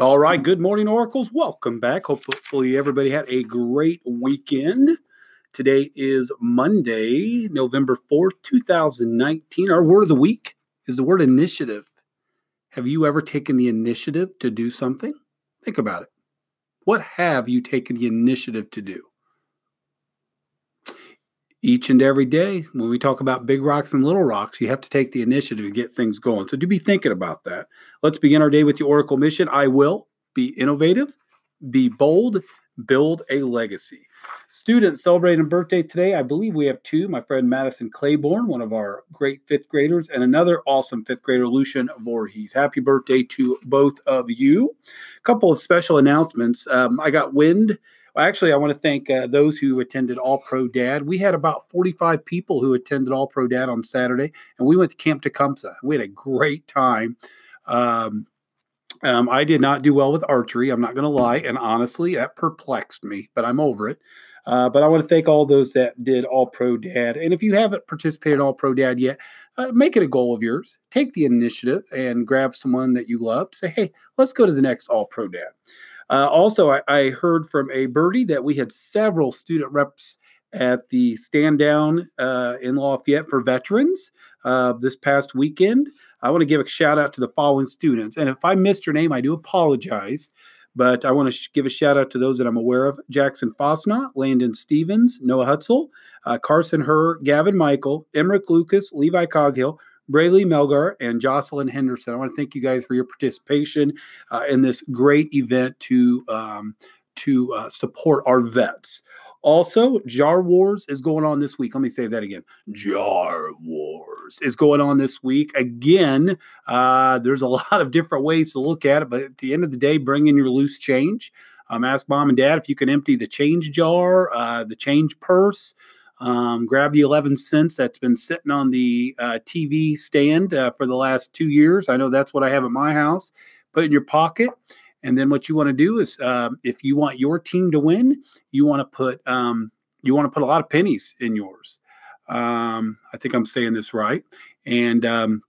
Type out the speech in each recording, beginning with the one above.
All right. Good morning, Oracles. Welcome back. Hopefully, everybody had a great weekend. Today is Monday, November 4th, 2019. Our word of the week is the word initiative. Have you ever taken the initiative to do something? Think about it. What have you taken the initiative to do? Each and every day when we talk about big rocks and little rocks you have to take the initiative to get things going. So do be thinking about that. Let's begin our day with the oracle mission. I will be innovative be bold build a legacy. Students celebrating birthday today i believe we have two my friend madison claiborne one of our great fifth graders and another awesome fifth grader lucian Voorhees. happy birthday to both of you. A couple of special announcements. Um, i got wind well, actually, I want to thank uh, those who attended All Pro Dad. We had about 45 people who attended All Pro Dad on Saturday, and we went to Camp Tecumseh. We had a great time. Um, um, I did not do well with archery. I'm not going to lie. And honestly, that perplexed me, but I'm over it. Uh, but I want to thank all those that did All Pro Dad. And if you haven't participated in All Pro Dad yet, uh, make it a goal of yours. Take the initiative and grab someone that you love. Say, hey, let's go to the next All Pro Dad. Uh, also, I, I, heard from a birdie that we had several student reps at the stand down uh, in Lafayette for veterans uh, this past weekend. I want to give a shout out to the following students. And if I missed your name, I do apologize. But I want to sh- give a shout out to those that I'm aware of Jackson Fosnot, Landon Stevens, Noah Hutzel, uh, Carson Herr, Gavin Michael, Emmerich Lucas, Levi Coghill, Braylee Melgar and Jocelyn Henderson. I want to thank you guys for your participation uh, in this great event to um, to uh, support our vets. Also, Jar Wars is going on this week. Let me say that again. Jar Wars is going on this week. Again, uh, there's a lot of different ways to look at it, but at the end of the day, bring in your loose change. Um, ask mom and dad if you can empty the change jar, uh, the change purse. Um, grab the 11 cents that's been sitting on the uh, TV stand uh, for the last two years. I know that's what I have at my house. Put in your pocket. And then what you want to do is, uh, if you want your team to win, you want to put um, you want to put a lot of pennies in yours. Um, I think I'm saying this right. And um,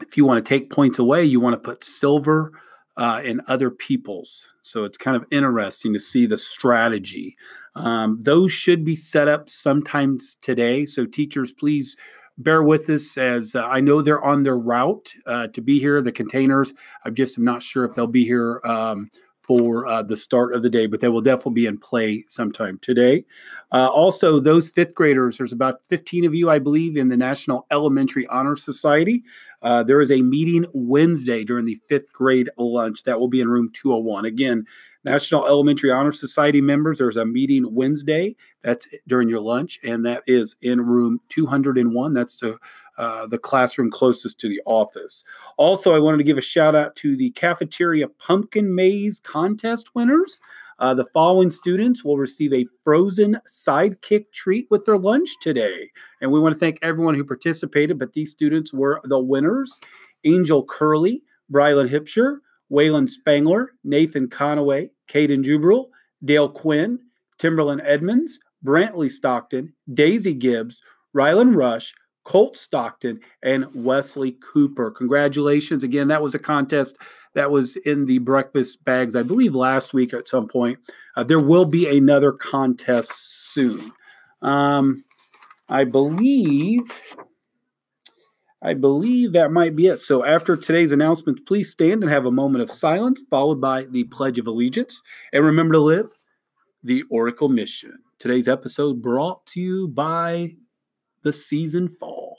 if you want to take points away, you want to put silver uh, in other people's. So it's kind of interesting to see the strategy. Um, those should be set up sometimes today. So, teachers, please bear with us as uh, I know they're on their route uh, to be here. The containers, I just am not sure if they'll be here um, for uh, the start of the day, but they will definitely be in play sometime today. Uh, also, those fifth graders, there's about 15 of you, I believe, in the National Elementary Honor Society. Uh, there is a meeting Wednesday during the fifth grade lunch that will be in room 201. Again, National Elementary Honor Society members, there's a meeting Wednesday. That's during your lunch, and that is in room 201. That's the, uh, the classroom closest to the office. Also, I wanted to give a shout out to the cafeteria pumpkin maze contest winners. Uh, the following students will receive a frozen sidekick treat with their lunch today. And we want to thank everyone who participated, but these students were the winners Angel Curley, Brylan Hipsher, Waylon Spangler, Nathan Conaway, Caden Jubril, Dale Quinn, Timberland Edmonds, Brantley Stockton, Daisy Gibbs, Rylan Rush, Colt Stockton, and Wesley Cooper. Congratulations. Again, that was a contest that was in the breakfast bags, I believe, last week at some point. Uh, there will be another contest soon. Um, I believe I believe that might be it. So after today's announcements, please stand and have a moment of silence, followed by the Pledge of Allegiance. And remember to live the Oracle mission. Today's episode brought to you by the season fall.